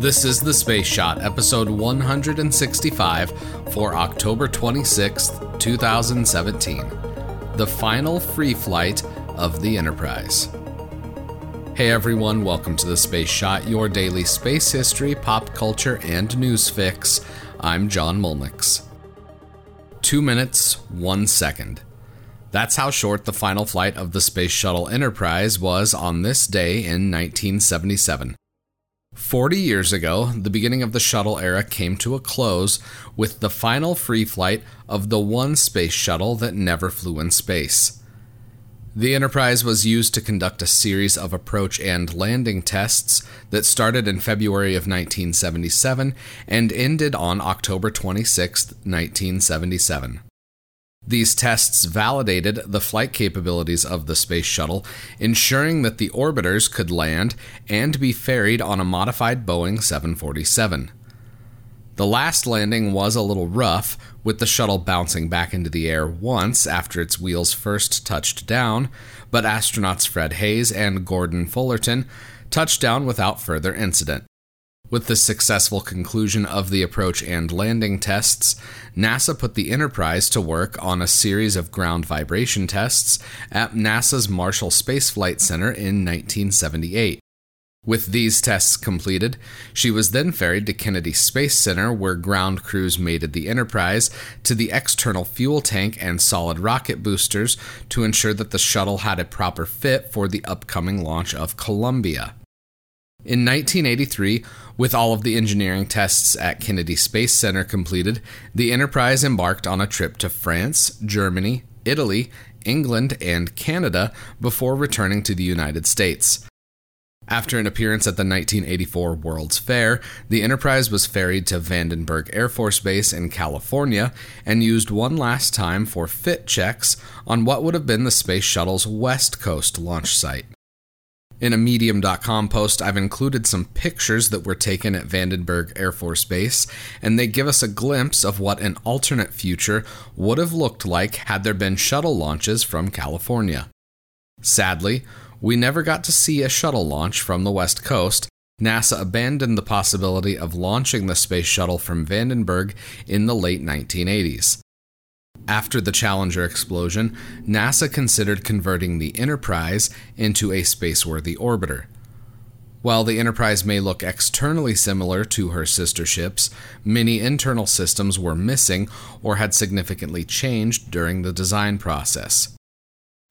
This is The Space Shot, episode 165 for October 26th, 2017. The final free flight of the Enterprise. Hey everyone, welcome to The Space Shot, your daily space history, pop culture, and news fix. I'm John Mulnix. Two minutes, one second. That's how short the final flight of the Space Shuttle Enterprise was on this day in 1977. 40 years ago, the beginning of the shuttle era came to a close with the final free flight of the one space shuttle that never flew in space. The Enterprise was used to conduct a series of approach and landing tests that started in February of 1977 and ended on October 26, 1977. These tests validated the flight capabilities of the space shuttle, ensuring that the orbiters could land and be ferried on a modified Boeing 747. The last landing was a little rough, with the shuttle bouncing back into the air once after its wheels first touched down, but astronauts Fred Haise and Gordon Fullerton touched down without further incident. With the successful conclusion of the approach and landing tests, NASA put the Enterprise to work on a series of ground vibration tests at NASA's Marshall Space Flight Center in 1978. With these tests completed, she was then ferried to Kennedy Space Center, where ground crews mated the Enterprise to the external fuel tank and solid rocket boosters to ensure that the shuttle had a proper fit for the upcoming launch of Columbia. In 1983, with all of the engineering tests at Kennedy Space Center completed, the Enterprise embarked on a trip to France, Germany, Italy, England, and Canada before returning to the United States. After an appearance at the 1984 World's Fair, the Enterprise was ferried to Vandenberg Air Force Base in California and used one last time for fit checks on what would have been the Space Shuttle's West Coast launch site. In a Medium.com post, I've included some pictures that were taken at Vandenberg Air Force Base, and they give us a glimpse of what an alternate future would have looked like had there been shuttle launches from California. Sadly, we never got to see a shuttle launch from the West Coast. NASA abandoned the possibility of launching the space shuttle from Vandenberg in the late 1980s. After the Challenger explosion, NASA considered converting the Enterprise into a spaceworthy orbiter. While the Enterprise may look externally similar to her sister ships, many internal systems were missing or had significantly changed during the design process.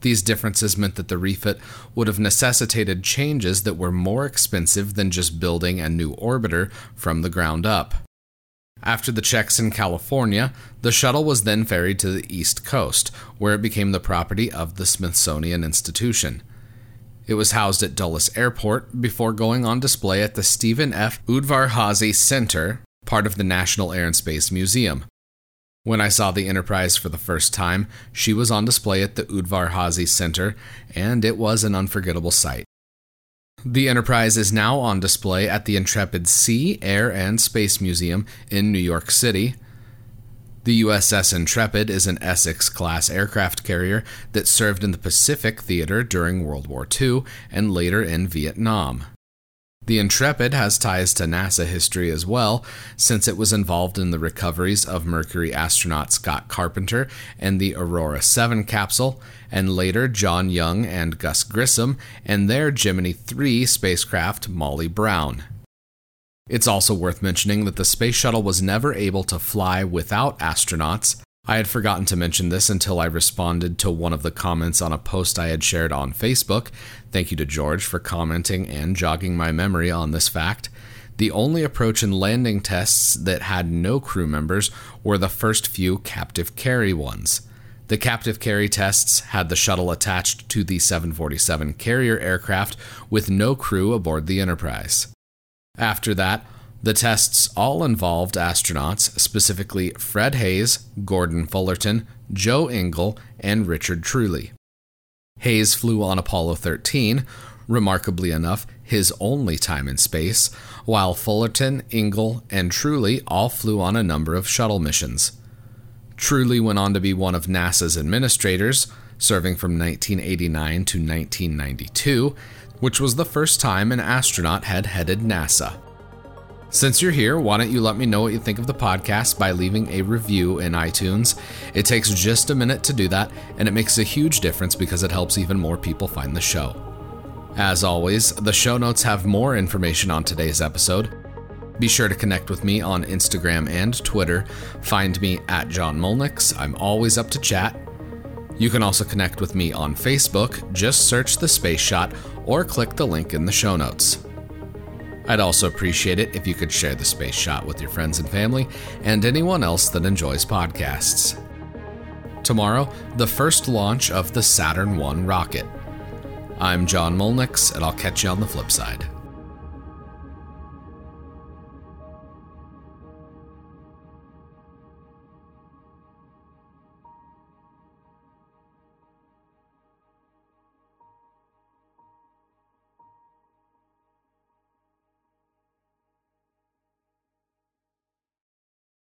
These differences meant that the refit would have necessitated changes that were more expensive than just building a new orbiter from the ground up. After the checks in California, the shuttle was then ferried to the East Coast, where it became the property of the Smithsonian Institution. It was housed at Dulles Airport before going on display at the Stephen F. Udvar-Hazy Center, part of the National Air and Space Museum. When I saw the Enterprise for the first time, she was on display at the Udvar-Hazy Center, and it was an unforgettable sight. The Enterprise is now on display at the Intrepid Sea, Air, and Space Museum in New York City. The USS Intrepid is an Essex class aircraft carrier that served in the Pacific Theater during World War II and later in Vietnam. The Intrepid has ties to NASA history as well, since it was involved in the recoveries of Mercury astronaut Scott Carpenter and the Aurora 7 capsule, and later John Young and Gus Grissom and their Gemini 3 spacecraft Molly Brown. It's also worth mentioning that the space shuttle was never able to fly without astronauts, I had forgotten to mention this until I responded to one of the comments on a post I had shared on Facebook. Thank you to George for commenting and jogging my memory on this fact. The only approach and landing tests that had no crew members were the first few captive carry ones. The captive carry tests had the shuttle attached to the 747 carrier aircraft with no crew aboard the Enterprise. After that, the tests all involved astronauts, specifically Fred Haise, Gordon Fullerton, Joe Engle, and Richard Truly. Haise flew on Apollo 13, remarkably enough, his only time in space, while Fullerton, Engle, and Truly all flew on a number of shuttle missions. Truly went on to be one of NASA's administrators, serving from 1989 to 1992, which was the first time an astronaut had headed NASA. Since you're here, why don't you let me know what you think of the podcast by leaving a review in iTunes? It takes just a minute to do that, and it makes a huge difference because it helps even more people find the show. As always, the show notes have more information on today's episode. Be sure to connect with me on Instagram and Twitter. Find me at John Molnix. I'm always up to chat. You can also connect with me on Facebook. Just search the Space Shot or click the link in the show notes. I'd also appreciate it if you could share the Space Shot with your friends and family and anyone else that enjoys podcasts. Tomorrow, the first launch of the Saturn 1 rocket. I'm John Molnix, and I'll catch you on the flip side.